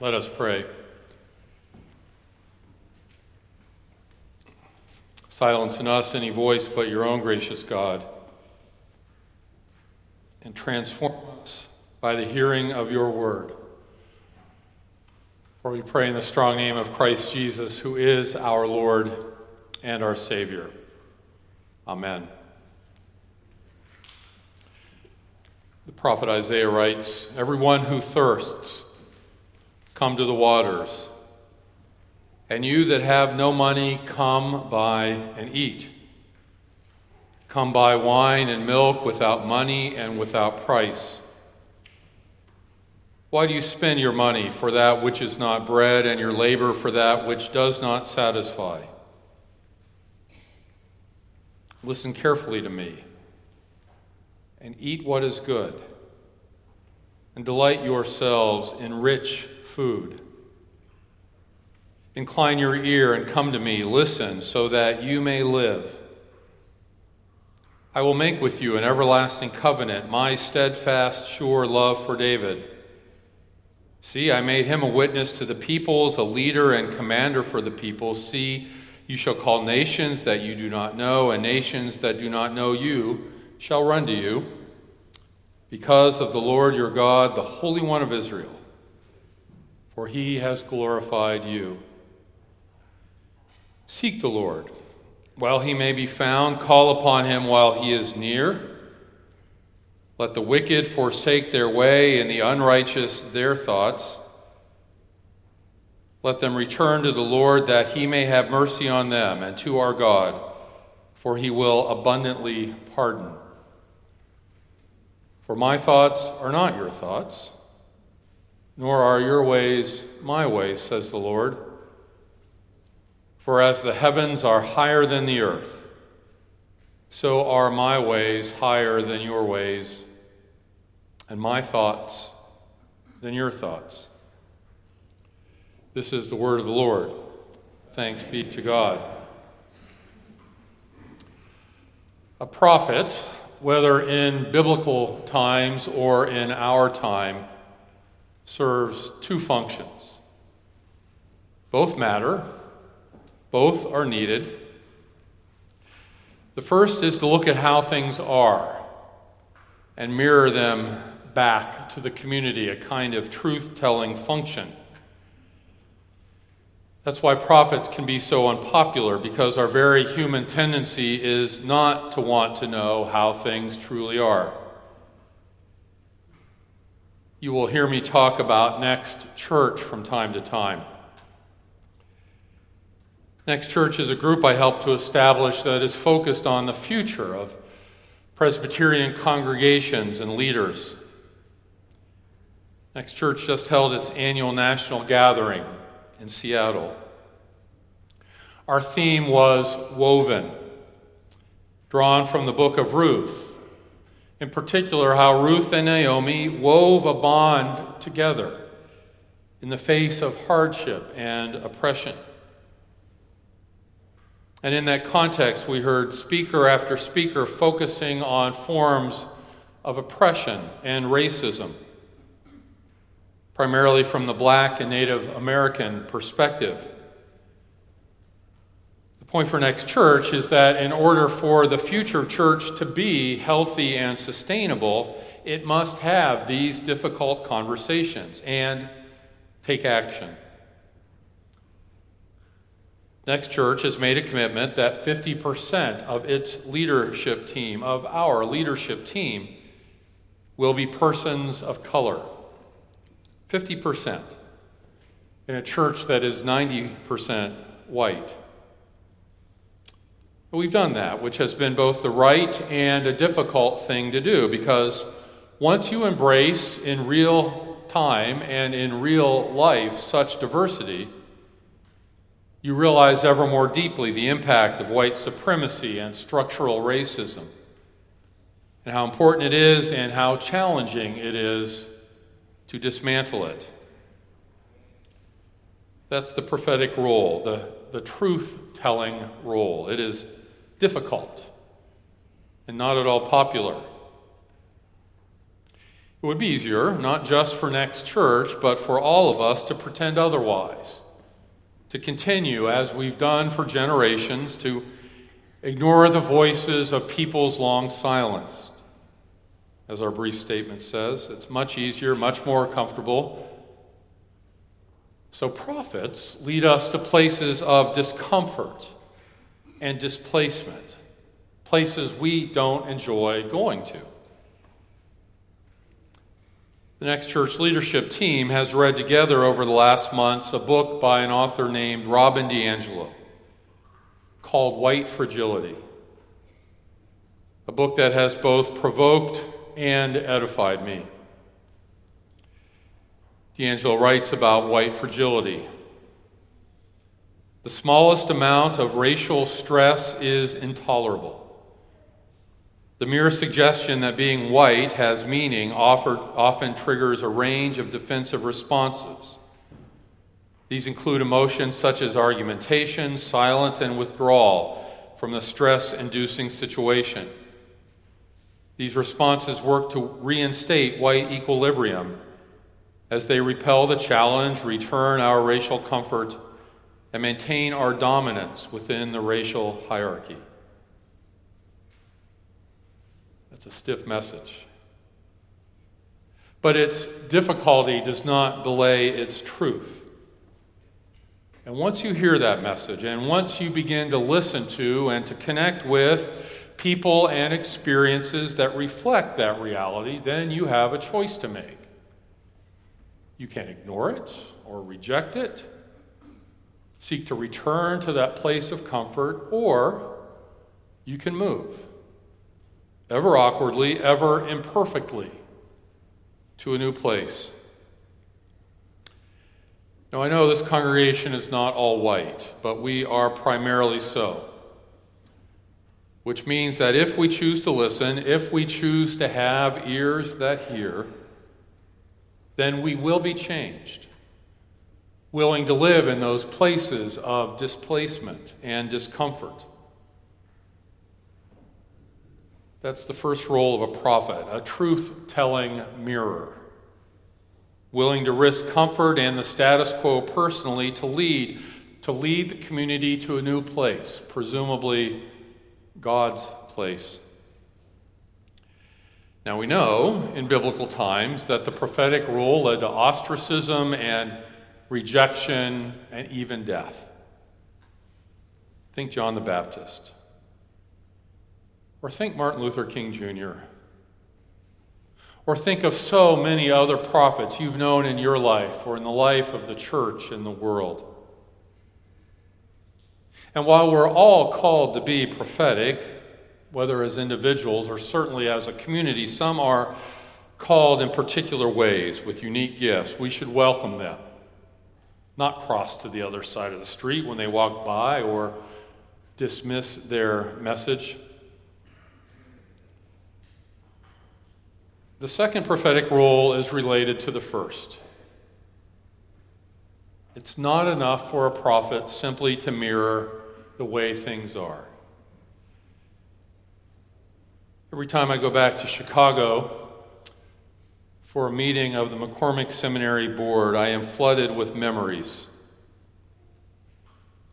Let us pray. Silence in us any voice but your own gracious God, and transform us by the hearing of your word. For we pray in the strong name of Christ Jesus, who is our Lord and our Savior. Amen. The prophet Isaiah writes Everyone who thirsts, come to the waters. And you that have no money, come buy and eat. Come buy wine and milk without money and without price. Why do you spend your money for that which is not bread, and your labor for that which does not satisfy? Listen carefully to me and eat what is good, and delight yourselves in rich food. Incline your ear and come to me, listen, so that you may live. I will make with you an everlasting covenant, my steadfast, sure love for David. See, I made him a witness to the peoples, a leader and commander for the people. See, you shall call nations that you do not know, and nations that do not know you shall run to you. Because of the Lord your God, the Holy One of Israel, for he has glorified you. Seek the Lord while he may be found, call upon him while he is near. Let the wicked forsake their way and the unrighteous their thoughts. Let them return to the Lord that he may have mercy on them and to our God, for he will abundantly pardon. For my thoughts are not your thoughts, nor are your ways my ways, says the Lord. For as the heavens are higher than the earth, so are my ways higher than your ways, and my thoughts than your thoughts. This is the word of the Lord. Thanks be to God. A prophet, whether in biblical times or in our time, serves two functions. Both matter both are needed. The first is to look at how things are and mirror them back to the community, a kind of truth telling function. That's why prophets can be so unpopular, because our very human tendency is not to want to know how things truly are. You will hear me talk about Next Church from time to time. Next Church is a group I helped to establish that is focused on the future of Presbyterian congregations and leaders. Next Church just held its annual national gathering in Seattle. Our theme was woven, drawn from the book of Ruth. In particular, how Ruth and Naomi wove a bond together in the face of hardship and oppression. And in that context, we heard speaker after speaker focusing on forms of oppression and racism, primarily from the black and Native American perspective. Point for Next Church is that in order for the future church to be healthy and sustainable, it must have these difficult conversations and take action. Next Church has made a commitment that 50% of its leadership team, of our leadership team, will be persons of color. 50% in a church that is 90% white. We've done that, which has been both the right and a difficult thing to do because once you embrace in real time and in real life such diversity, you realize ever more deeply the impact of white supremacy and structural racism, and how important it is and how challenging it is to dismantle it. That's the prophetic role, the, the truth telling role. It is difficult and not at all popular. It would be easier, not just for Next Church, but for all of us to pretend otherwise, to continue as we've done for generations, to ignore the voices of peoples long silenced. As our brief statement says, it's much easier, much more comfortable. So, prophets lead us to places of discomfort and displacement, places we don't enjoy going to. The Next Church leadership team has read together over the last months a book by an author named Robin DiAngelo called White Fragility, a book that has both provoked and edified me. DiAngelo writes about white fragility. The smallest amount of racial stress is intolerable. The mere suggestion that being white has meaning offered, often triggers a range of defensive responses. These include emotions such as argumentation, silence, and withdrawal from the stress inducing situation. These responses work to reinstate white equilibrium as they repel the challenge, return our racial comfort, and maintain our dominance within the racial hierarchy. That's a stiff message. But its difficulty does not delay its truth. And once you hear that message, and once you begin to listen to and to connect with people and experiences that reflect that reality, then you have a choice to make. You can ignore it or reject it, seek to return to that place of comfort, or you can move, ever awkwardly, ever imperfectly, to a new place. Now, I know this congregation is not all white, but we are primarily so. Which means that if we choose to listen, if we choose to have ears that hear, then we will be changed, willing to live in those places of displacement and discomfort. That's the first role of a prophet, a truth telling mirror willing to risk comfort and the status quo personally to lead to lead the community to a new place, presumably God's place. Now we know in biblical times that the prophetic role led to ostracism and rejection and even death. Think John the Baptist. Or think Martin Luther King Jr. Or think of so many other prophets you've known in your life or in the life of the church and the world. And while we're all called to be prophetic, whether as individuals or certainly as a community, some are called in particular ways with unique gifts. We should welcome them, not cross to the other side of the street when they walk by or dismiss their message. The second prophetic role is related to the first. It's not enough for a prophet simply to mirror the way things are. Every time I go back to Chicago for a meeting of the McCormick Seminary Board, I am flooded with memories.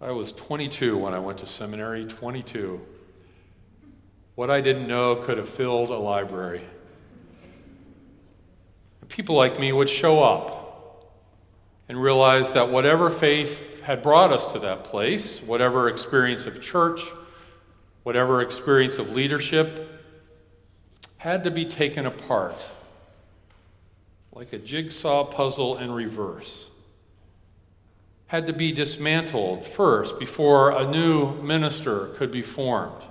I was 22 when I went to seminary, 22. What I didn't know could have filled a library people like me would show up and realize that whatever faith had brought us to that place, whatever experience of church, whatever experience of leadership, had to be taken apart like a jigsaw puzzle in reverse. Had to be dismantled first before a new minister could be formed.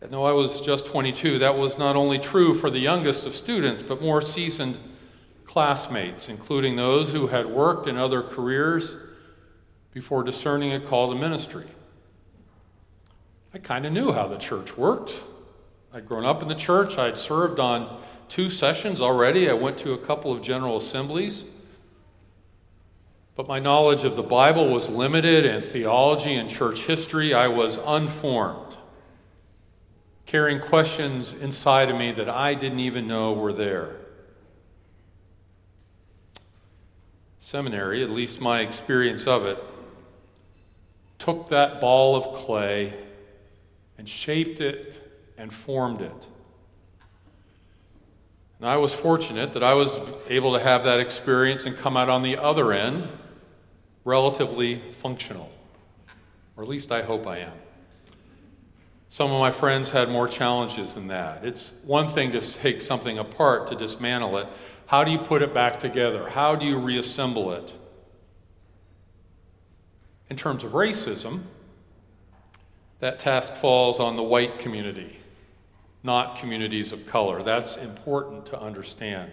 And though I was just 22, that was not only true for the youngest of students, but more seasoned classmates, including those who had worked in other careers before discerning a call to ministry. I kind of knew how the church worked. I'd grown up in the church, I'd served on two sessions already, I went to a couple of general assemblies. But my knowledge of the Bible was limited, and theology and church history, I was unformed carrying questions inside of me that I didn't even know were there. Seminary, at least my experience of it, took that ball of clay and shaped it and formed it. And I was fortunate that I was able to have that experience and come out on the other end relatively functional. Or at least I hope I am. Some of my friends had more challenges than that. It's one thing to take something apart, to dismantle it. How do you put it back together? How do you reassemble it? In terms of racism, that task falls on the white community, not communities of color. That's important to understand.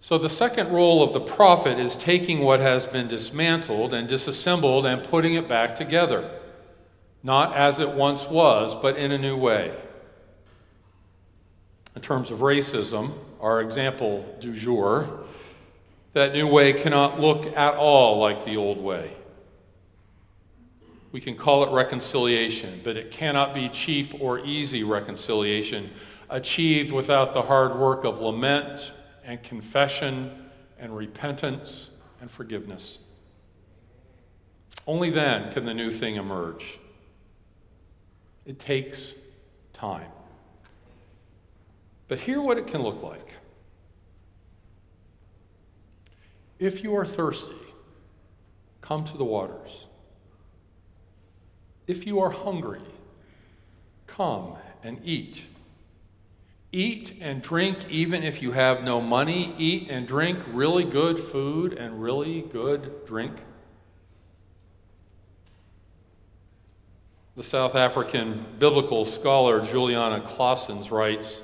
So, the second role of the prophet is taking what has been dismantled and disassembled and putting it back together not as it once was, but in a new way. In terms of racism, our example du jour, that new way cannot look at all like the old way. We can call it reconciliation, but it cannot be cheap or easy reconciliation achieved without the hard work of lament and confession and repentance and forgiveness. Only then can the new thing emerge. It takes time. But hear what it can look like. If you are thirsty, come to the waters. If you are hungry, come and eat. Eat and drink even if you have no money. Eat and drink really good food and really good drink. The South African biblical scholar Juliana Claassens writes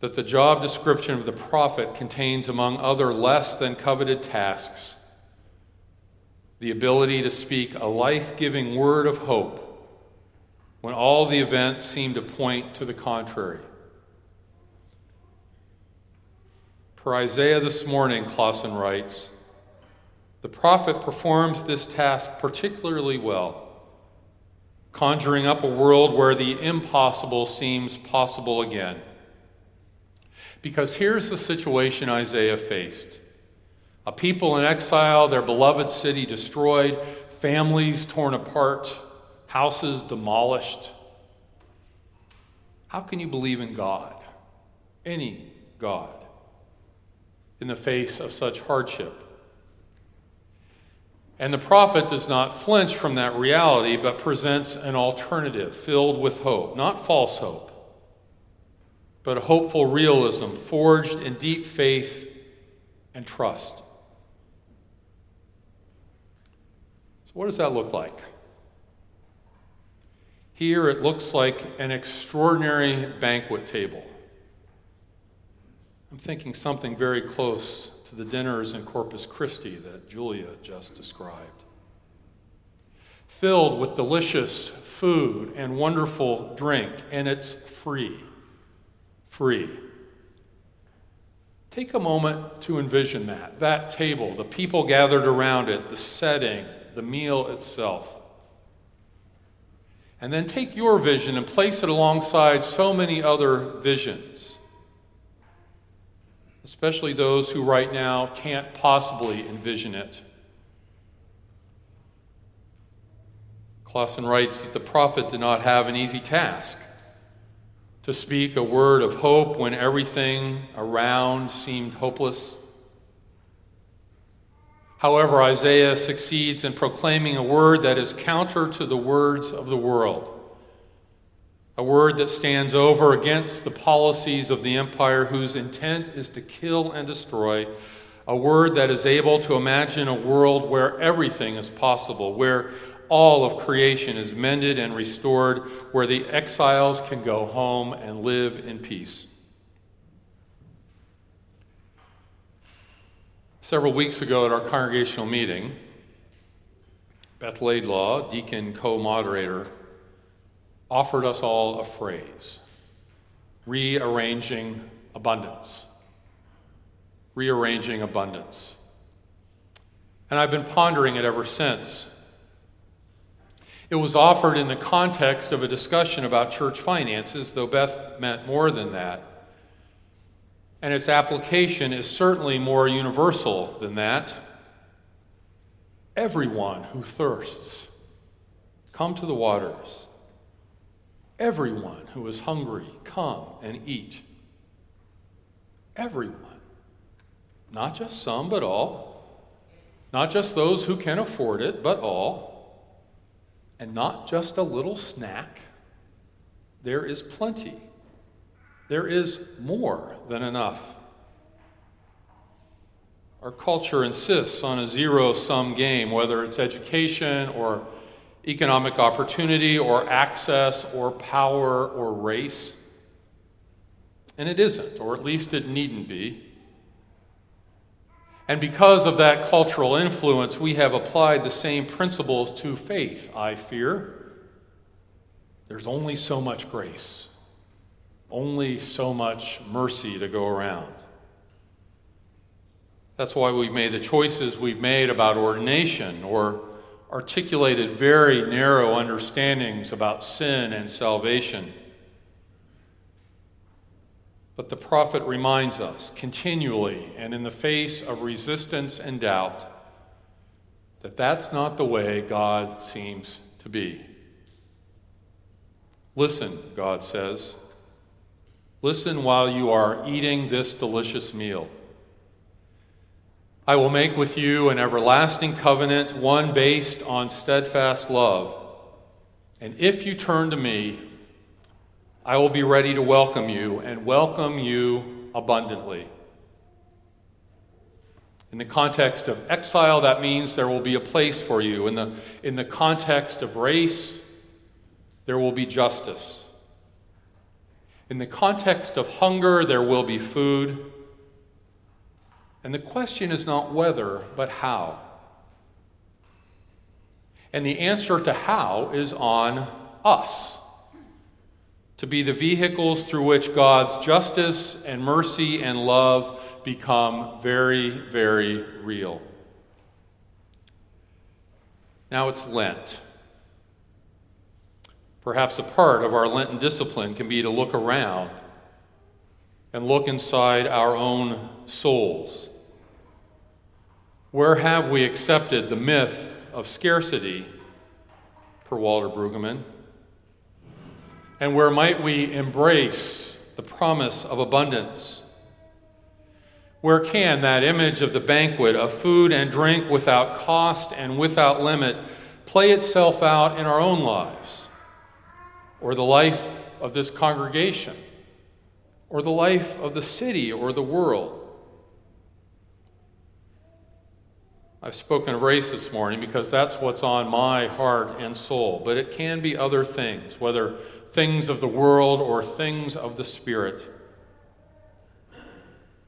that the job description of the prophet contains, among other less than coveted tasks, the ability to speak a life giving word of hope when all the events seem to point to the contrary. For Isaiah this morning, Claassens writes, the prophet performs this task particularly well conjuring up a world where the impossible seems possible again. Because here's the situation Isaiah faced a people in exile, their beloved city destroyed, families torn apart, houses demolished. How can you believe in God, any God, in the face of such hardship? And the prophet does not flinch from that reality, but presents an alternative filled with hope, not false hope, but a hopeful realism forged in deep faith and trust. So, what does that look like? Here it looks like an extraordinary banquet table. I'm thinking something very close to the dinners in Corpus Christi that Julia just described. Filled with delicious food and wonderful drink, and it's free. Free. Take a moment to envision that that table, the people gathered around it, the setting, the meal itself. And then take your vision and place it alongside so many other visions especially those who right now can't possibly envision it. Claassens writes that the prophet did not have an easy task to speak a word of hope when everything around seemed hopeless. However, Isaiah succeeds in proclaiming a word that is counter to the words of the world a word that stands over against the policies of the empire whose intent is to kill and destroy, a word that is able to imagine a world where everything is possible, where all of creation is mended and restored, where the exiles can go home and live in peace. Several weeks ago at our congregational meeting, Beth Laidlaw, deacon co moderator, offered us all a phrase rearranging abundance. Rearranging abundance. And I've been pondering it ever since. It was offered in the context of a discussion about church finances, though Beth meant more than that. And its application is certainly more universal than that. Everyone who thirsts, come to the waters. Everyone who is hungry, come and eat. Everyone. Not just some, but all. Not just those who can afford it, but all. And not just a little snack. There is plenty. There is more than enough. Our culture insists on a zero sum game, whether it's education or economic opportunity or access or power or race. And it isn't, or at least it needn't be. And because of that cultural influence, we have applied the same principles to faith, I fear. There's only so much grace, only so much mercy to go around. That's why we've made the choices we've made about ordination or articulated very narrow understandings about sin and salvation. But the prophet reminds us continually and in the face of resistance and doubt that that's not the way God seems to be. Listen, God says. Listen while you are eating this delicious meal. I will make with you an everlasting covenant, one based on steadfast love. And if you turn to me, I will be ready to welcome you and welcome you abundantly. In the context of exile, that means there will be a place for you. In the, in the context of race, there will be justice. In the context of hunger, there will be food. And the question is not whether, but how. And the answer to how is on us to be the vehicles through which God's justice and mercy and love become very, very real. Now it's Lent. Perhaps a part of our Lenten discipline can be to look around and look inside our own souls where have we accepted the myth of scarcity, per Walter Brueggemann? And where might we embrace the promise of abundance? Where can that image of the banquet of food and drink without cost and without limit play itself out in our own lives, or the life of this congregation, or the life of the city or the world? I've spoken of race this morning because that's what's on my heart and soul, but it can be other things, whether things of the world or things of the Spirit.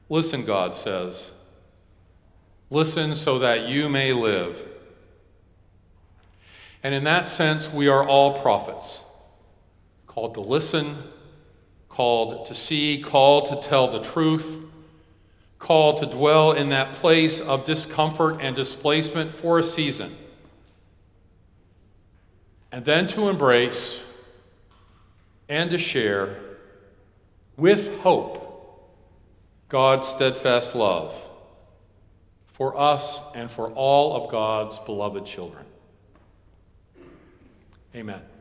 Listen, God says. Listen so that you may live. And in that sense, we are all prophets, called to listen, called to see, called to tell the truth called to dwell in that place of discomfort and displacement for a season, and then to embrace and to share with hope God's steadfast love for us and for all of God's beloved children. Amen.